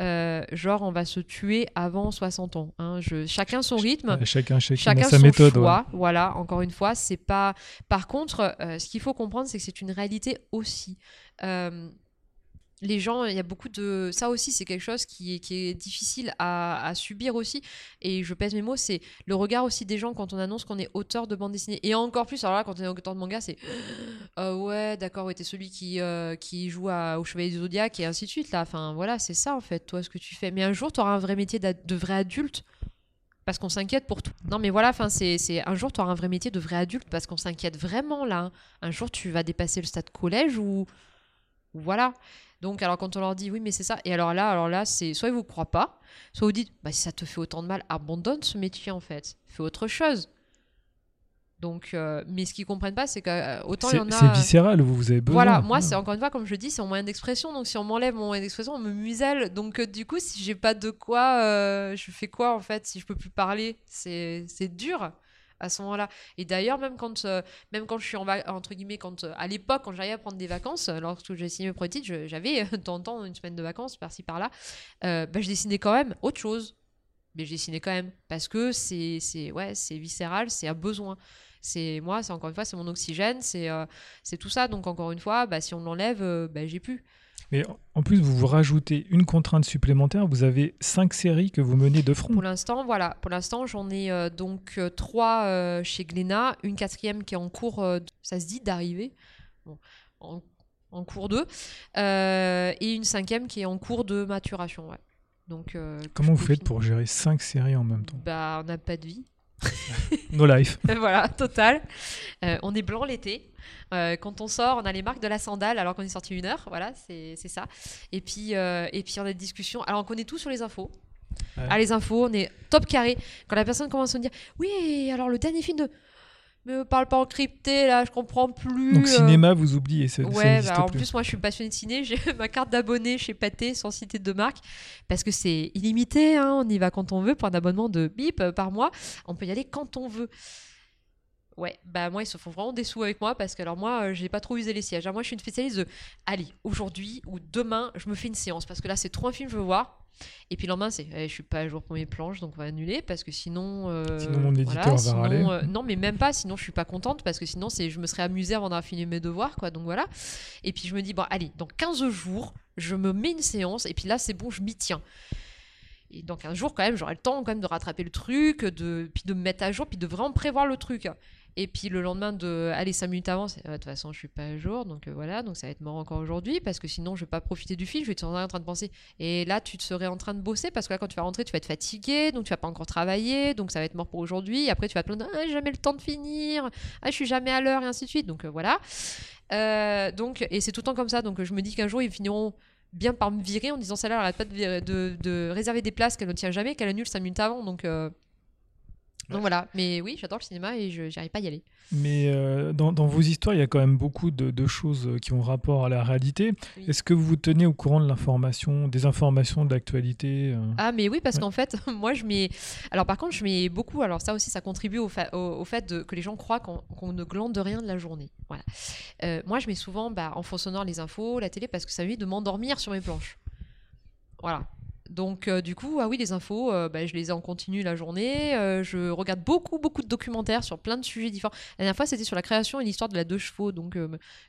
euh, genre on va se tuer avant 60 ans. hein. Je, chacun son rythme. Chacun, chacun, sa son méthode. ouais. voilà. Encore une fois, c'est pas. Par contre, euh, ce qu'il faut comprendre, c'est que c'est une réalité aussi. Euh, les gens, il y a beaucoup de. Ça aussi, c'est quelque chose qui est, difficile à, subir aussi. Et je pèse mes mots, c'est le regard aussi des gens quand on annonce qu'on est auteur de bande dessinée. Et encore plus, alors là, quand on est auteur de manga, c'est. Ah ouais, d'accord, ouais, t'es celui qui, euh, qui joue à, au Chevalier du Zodiac et ainsi de suite. Là. Enfin, voilà, c'est ça en fait, toi, ce que tu fais. Mais un jour, tu auras un vrai métier de vrai adulte. Parce qu'on s'inquiète pour tout. Non, mais voilà, c'est un jour, tu un vrai métier de vrai adulte parce qu'on s'inquiète vraiment là. Un jour, tu vas dépasser le stade collège ou Voilà. Donc, alors, quand on leur dit oui, mais c'est ça. Et alors là, alors là, c'est soit ils vous croient pas, soit vous dites bah, si ça te fait autant de mal, abandonne ce métier en fait. Fais autre chose. Donc, euh, mais ce qu'ils comprennent pas, c'est que euh, il y C'est en a. c'est viscéral, vous, vous avez besoin. Voilà, moi, c'est encore une fois, comme je dis, c'est mon moyen d'expression. Donc, si on m'enlève mon moyen d'expression, on me muselle. Donc, euh, du coup, si j'ai pas de quoi, euh, je fais quoi en fait? Si je peux plus parler, c'est c'est dur à ce moment-là. Et d'ailleurs, même quand, euh, même quand je suis en entre guillemets, quand euh, à l'époque, quand j'arrivais à prendre des vacances, euh, lorsque j'ai signé mes premiers j'avais de temps en temps une semaine de vacances par-ci par-là. bah, je dessinais quand même autre chose. Mais je dessinais quand même parce que c'est ouais, viscéral, c'est un besoin. C'est moi, c'est encore une fois, c'est mon oxygène, c'est c'est tout ça. Donc encore une fois, bah, si on l'enlève, bah, j'ai plus. Mais en- plus, vous vous rajoutez une contrainte supplémentaire. Vous avez cinq séries que vous menez de front. Pour l'instant, voilà. Pour l'instant, j'en ai euh, donc euh, trois euh, chez Glénat, une quatrième qui est en cours, ça se dit d'arriver, Bon, en, en cours 2, euh, et une cinquième qui est en cours de maturation. Ouais. Donc, Comment vous faites pour gérer cinq séries en même temps? Bah, on n'a pas de vie. No life. voilà, total. Euh, on est blanc l'été. Euh, quand on sort, on a les marques de la sandale alors qu'on est sorti une heure. Voilà, c'est ça. Et puis, euh, et puis on a des discussions. Alors on connaît tout sur les infos. Ouais. Ah, les infos, on est top carré. Quand la personne commence à me dire Oui, alors le dernier film de. Me parle pas en crypté, là, je comprends plus. Donc euh. cinéma, vous oubliez, ça, ça Ouais, n'existe bah, alors, en plus. plus, moi, je suis passionnée de ciné. J'ai ma carte d'abonné chez Pathé, sans citer de marque, parce que c'est illimité. hein, on y va quand on veut pour un abonnement de bip euh, par mois. On peut y aller quand on veut. Ouais, bah moi, ils se font vraiment des sous avec moi parce que, alors, moi, euh, j'ai pas trop usé les sièges. hein. Moi, je suis une spécialiste de allez, aujourd'hui ou demain, je me fais une séance parce que là, c'est trop un film que je veux voir. Et puis le lendemain, c'est eh, je suis pas à jour pour mes planches, donc on va annuler parce que sinon. euh, Sinon, mon éditeur voilà, va sinon, râler. euh, non, mais même pas, sinon je suis pas contente parce que sinon c'est je me serais amusée avant d'avoir fini mes devoirs, quoi. Donc voilà. Et puis je me dis, bon, allez, dans 15 jours, je me mets une séance et puis là, c'est bon, je m'y tiens. Et dans 15 jours, quand même, j'aurai le temps quand même de rattraper le truc, de, puis de me mettre à jour, puis de vraiment prévoir le truc. Et puis le lendemain de aller 5 minutes avant, Ah, de toute façon, je suis pas à jour, donc euh, voilà, donc ça va être mort encore aujourd'hui, parce que sinon, je vais pas profiter du film, je vais être en train de penser. Et là, tu te serais en train de bosser, parce que là, quand tu vas rentrer, tu vas être fatigué, donc tu vas pas encore travailler, donc ça va être mort pour aujourd'hui. Après, tu vas te plaindre, ah, jamais le temps de finir, ah, je suis jamais à l'heure, et ainsi de suite. Donc euh, voilà. Euh, donc, et c'est tout le temps comme ça, donc je me dis qu'un jour, ils finiront bien par me virer en disant celle-là, elle arrête pas de, de, de réserver des places qu'elle ne tient jamais, qu'elle annule 5 minutes avant, donc. Donc voilà, mais oui, j'adore le cinéma et je j'arrive pas à y aller. Mais euh, dans, dans vos histoires, il y a quand même beaucoup de, de choses qui ont rapport à la réalité. Oui. Est-ce que vous vous tenez au courant de l'information, des informations de l'actualité euh? Ah mais oui parce Ouais. qu'en fait moi je mets alors par contre je mets beaucoup alors ça aussi ça contribue au, fa- au, au fait de, que les gens croient qu'on qu'on ne glande rien de la journée voilà Euh, moi je mets souvent bah, en sonore les infos la télé parce que ça m'évite de m'endormir sur mes planches voilà donc euh, du coup ah oui les infos euh, bah, je les ai en continu la journée Euh, je regarde beaucoup beaucoup de documentaires sur plein de sujets différents la dernière fois c'était sur la création et l'histoire de la deux chevaux donc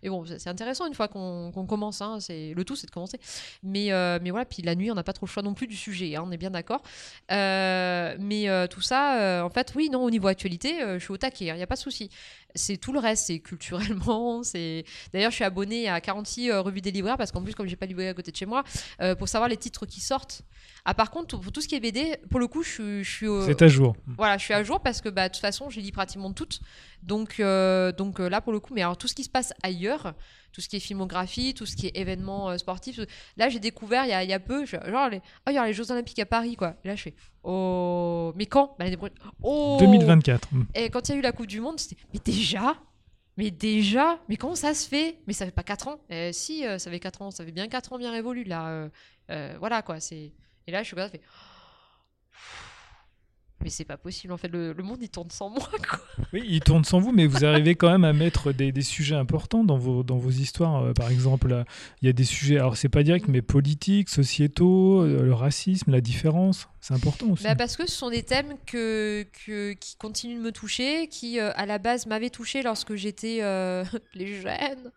et bon c'est intéressant une fois qu'on commence hein, c'est le tout c'est de commencer mais, mais voilà, puis la nuit, on n'a pas trop le choix non plus du sujet, hein, on est bien d'accord. Mais tout ça, en fait, oui, non, au niveau actualité, je suis au taquet, il n'y a pas de souci. C'est tout le reste, c'est culturellement. c'est D'ailleurs, je suis abonnée à 46 euh, revues des libraires parce qu'en plus, comme j'ai pas de à côté de chez moi, pour savoir les titres qui sortent. Ah, par contre, pour tout ce qui est BD, pour le coup, je suis, je suis au- C'est à jour. voilà, je suis à jour parce que bah, de toute façon, j'ai lu pratiquement toutes. Donc, euh, donc euh, là, pour le coup, mais alors tout ce qui se passe ailleurs, tout ce qui est filmographie, tout ce qui est événements euh, sportifs, là, j'ai découvert il y a, y a peu, je- genre, les, oh, il y a les Jeux Olympiques à Paris, quoi. Et là, je fais, oh, mais quand? Bah. Oh 2024. mm. Et quand il y a eu la Coupe du Monde, c'était, mais déjà? Mais déjà, mais comment ça se fait? Mais ça fait pas 4 ans Eh, Si, euh, ça fait 4 ans, ça fait bien 4 ans bien révolu là. euh, euh, voilà quoi, c'est. Et là, je suis comme ça, je fais. Mais c'est pas possible en fait, le, le monde il tourne sans moi quoi. Oui, il tourne sans vous, mais vous arrivez quand même à mettre des, des sujets importants dans vos, dans vos histoires. Euh, par exemple, là, il y a des sujets, alors c'est pas direct, mais politiques, sociétaux, euh, le racisme, la différence. C'est important aussi. Bah, parce que ce sont des thèmes que, que- qui continuent de me toucher, qui euh, à la base m'avaient touché lorsque j'étais euh, les jeunes.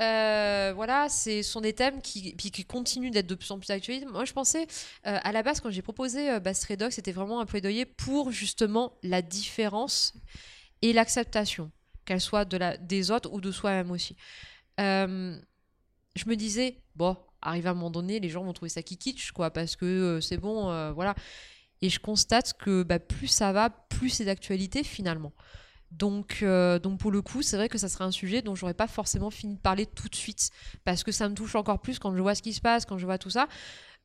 Euh, voilà, ce sont des thèmes qui, qui continuent d'être de plus en plus actuels. Moi, je pensais, euh, à la base, quand j'ai proposé euh, c'était vraiment un plaidoyer pour justement la différence et l'acceptation, qu'elle soit de la, des autres ou de soi-même aussi. Euh, je me disais, bon, arrivé à un moment donné, les gens vont trouver ça kitsch, quoi, parce que c'est bon, voilà. Et je constate que bah, plus ça va, plus c'est d'actualité finalement. Donc, euh, donc pour le coup, c'est vrai que ça serait un sujet dont j'aurais pas forcément fini de parler tout de suite, parce que ça me touche encore plus quand je vois ce qui se passe, quand je vois tout ça.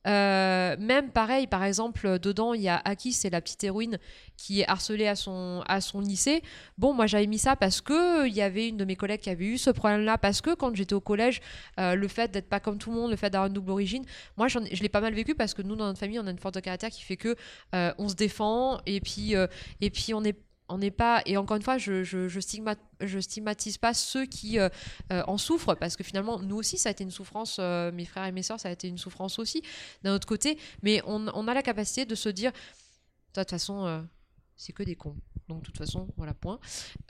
Euh, même pareil, par exemple, dedans, il y a Aki, c'est la petite héroïne qui est harcelée à son, à son lycée. Bon, moi j'avais mis ça parce que il y avait une de mes collègues qui avait eu ce problème-là, parce que quand j'étais au collège, euh, le fait d'être pas comme tout le monde, le fait d'avoir une double origine, moi je l'ai pas mal vécu parce que nous, dans notre famille, on a une force de caractère qui fait que euh, on se défend et puis, euh, et puis on est on n'est pas et encore une fois je, je, je, stigma- je stigmatise pas ceux qui euh, euh, en souffrent parce que finalement nous aussi ça a été une souffrance euh, mes frères et mes sœurs ça a été une souffrance aussi d'un autre côté mais on, a la capacité de se dire de toute façon c'est que des cons. Donc de toute façon voilà point.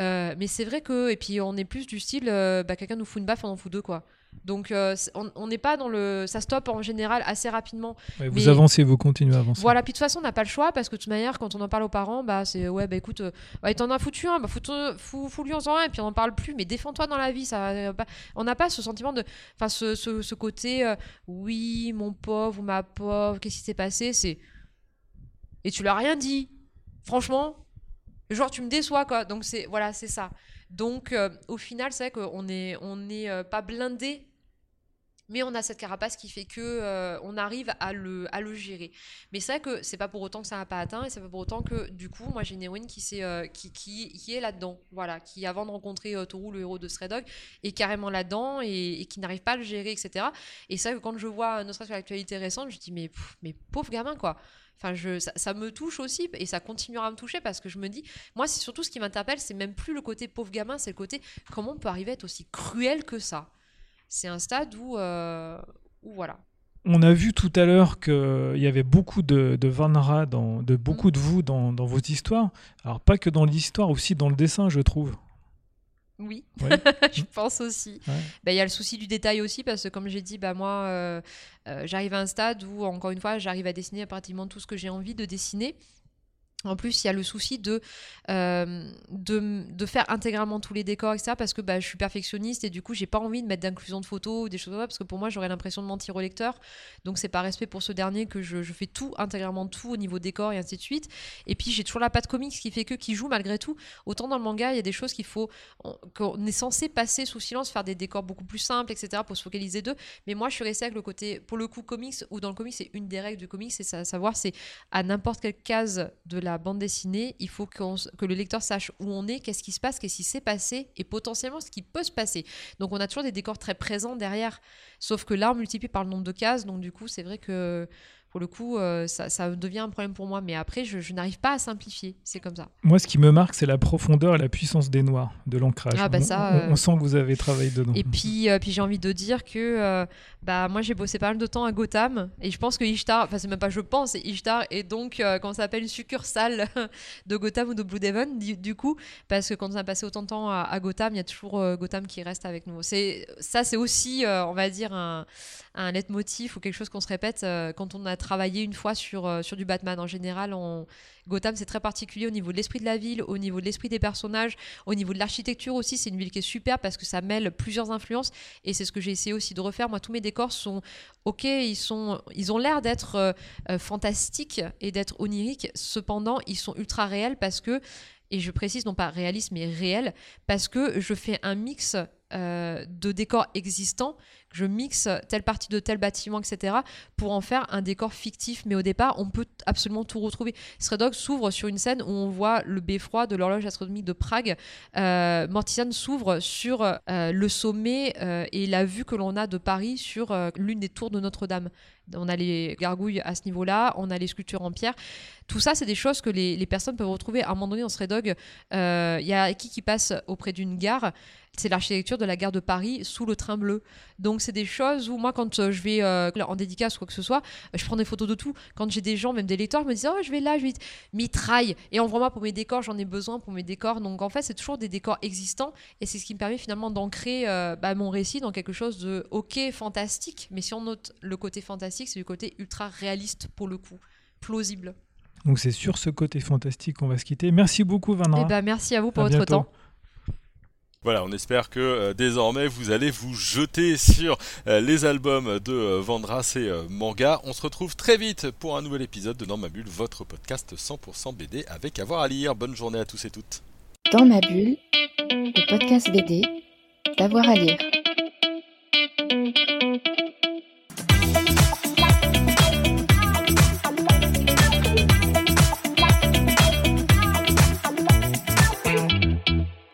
Mais c'est vrai que et puis on est plus du style bah, quelqu'un nous fout une baffe on en fout deux quoi donc euh, on n'est pas dans le ça stoppe en général assez rapidement Ouais, vous Mais- avancez, vous continuez à avancer. voilà, puis de toute façon, on n'a pas le choix parce que de toute manière, quand on en parle aux parents, bah c'est ouais, bah écoute, euh, bah, t'en a foutu un, bah fous- fous- fous-lui en faisant un, et puis on n'en parle plus, mais défends-toi dans la vie. Ça, euh, bah, on n'a pas ce sentiment de. Enfin, ce, ce, ce côté, euh, oui, mon pauvre ou ma pauvre, qu'est-ce qui s'est passé C'est. Et tu l'as rien dit. Franchement, genre, tu me déçois, quoi. Donc, c'est voilà, c'est ça. Donc, euh, au final, c'est vrai qu'on est, on est euh, pas blindé mais on a cette carapace qui fait que euh, on arrive à le, gérer. Mais c'est vrai que c'est pas pour autant que ça n'a pas atteint et c'est pas pour autant que du coup moi j'ai une héroïne qui, est là-dedans, voilà, qui avant de rencontrer Toru, le héros de Stray Dog, est carrément là-dedans et, qui n'arrive pas à le gérer, etc. Et c'est vrai que quand je vois, ne serait-ce que l'actualité récente, je dis mais, pff, mais pauvre gamin quoi. Enfin, je, ça, ça me touche aussi et ça continuera à me toucher parce que je me dis, moi, c'est surtout ce qui m'interpelle, c'est même plus le côté pauvre gamin, c'est le côté comment on peut arriver à être aussi cruel que ça. C'est un stade où, euh, où voilà. On a vu tout à l'heure qu'il y avait beaucoup de, de Vanra, dans, de beaucoup de vous dans, dans vos histoires. Alors, pas que dans l'histoire, aussi dans le dessin, je trouve. Oui, je pense aussi. Ouais. Bah, Il y a le souci du détail aussi, parce que comme j'ai dit, bah, moi, euh, euh, j'arrive à un stade où, encore une fois, j'arrive à dessiner pratiquement tout ce que j'ai envie de dessiner. En plus, il y a le souci de, euh, de, faire intégralement tous les décors, etc. Parce que bah, je suis perfectionniste et du coup, j'ai pas envie de mettre d'inclusion de photos ou des choses comme ça. Parce que pour moi, j'aurais l'impression de mentir au lecteur. Donc, c'est par respect pour ce dernier que je, fais tout, intégralement tout au niveau décor et ainsi de suite. Et puis, j'ai toujours la patte comics qui fait que, qui joue malgré tout. Autant dans le manga, il y a des choses qu'il faut, on- qu'on est censé passer sous silence, faire des décors beaucoup plus simples, etc. pour se focaliser d'eux. Mais moi, je suis restée avec le côté, pour le coup, comics, ou dans le comics, c'est une des règles du comics, c'est à savoir, c'est à n'importe quelle case de la bande dessinée, il faut que le lecteur sache où on est, qu'est-ce qui se passe, qu'est-ce qui s'est passé, et potentiellement ce qui peut se passer. Donc on a toujours des décors très présents derrière, sauf que là, on multiplie par le nombre de cases, donc du coup, c'est vrai que pour le coup, euh, ça, ça devient un problème pour moi. Mais après, je, je n'arrive pas à simplifier, c'est comme ça. Moi, ce qui me marque, c'est la profondeur et la puissance des noirs, de l'ancrage. Ah, bah on, euh, on sent que vous avez travaillé dedans. Et puis, euh, puis j'ai envie de dire que bah, moi j'ai bossé pas mal de temps à Gotham et je pense que Ishtar, enfin c'est même pas je pense, Ishtar et donc quand ça s'appelle une succursale de Gotham ou de Blue Devon du, du coup parce que quand on a passé autant de temps à, à Gotham, il y a toujours Gotham qui reste avec nous. Ça c'est aussi on va dire un, un leitmotiv ou quelque chose qu'on se répète euh, quand on a travaillé une fois sur, euh, sur du Batman. En général, on... Gotham c'est très particulier au niveau de l'esprit de la ville, au niveau de l'esprit des personnages, au niveau de l'architecture aussi. C'est une ville qui est super parce que ça mêle plusieurs influences et c'est ce que j'ai essayé aussi de refaire. Moi, tous mes décors sont ok, ils sont, ils ont l'air d'être euh, fantastiques et d'être oniriques. Cependant, ils sont ultra réels parce que, et je précise non pas réaliste mais réel, parce que je fais un mix de décors existants. Je mixe telle partie de tel bâtiment, etc., pour en faire un décor fictif. Mais au départ, on peut absolument tout retrouver. Stray Dog s'ouvre sur une scène où on voit le beffroi de l'horloge astronomique de Prague. Euh, Mortisan s'ouvre sur euh, le sommet euh, et la vue que l'on a de Paris sur euh, l'une des tours de Notre-Dame. On a les gargouilles à ce niveau-là, on a les sculptures en pierre. Tout ça, c'est des choses que les, personnes peuvent retrouver à un moment donné dans Stray Il y a qui qui passe auprès d'une gare. C'est l'architecture de la gare de Paris sous le train bleu. Donc c'est des choses où moi, quand euh, je vais euh, en dédicace ou quoi que ce soit, euh, je prends des photos de tout. Quand j'ai des gens, même des lecteurs, me disent Oh, je vais là, je vais. Mitraille. Et envoie-moi pour mes décors, j'en ai besoin pour mes décors. Donc en fait, c'est toujours des décors existants et c'est ce qui me permet finalement d'ancrer euh, bah, mon récit dans quelque chose de ok, fantastique. Mais si on note le côté fantastique, c'est du côté ultra réaliste pour le coup, plausible. Donc c'est sur ce côté fantastique qu'on va se quitter. Merci beaucoup, Vanra. Et bah, merci à vous pour À votre bientôt. temps. Voilà, on espère que euh, désormais vous allez vous jeter sur euh, les albums de euh, Vandras et euh, Manga. On se retrouve très vite pour un nouvel épisode de Dans ma bulle, votre podcast 100% BD avec avoir à lire. Bonne journée à tous et toutes. Dans ma bulle, le podcast BD, d'avoir à lire.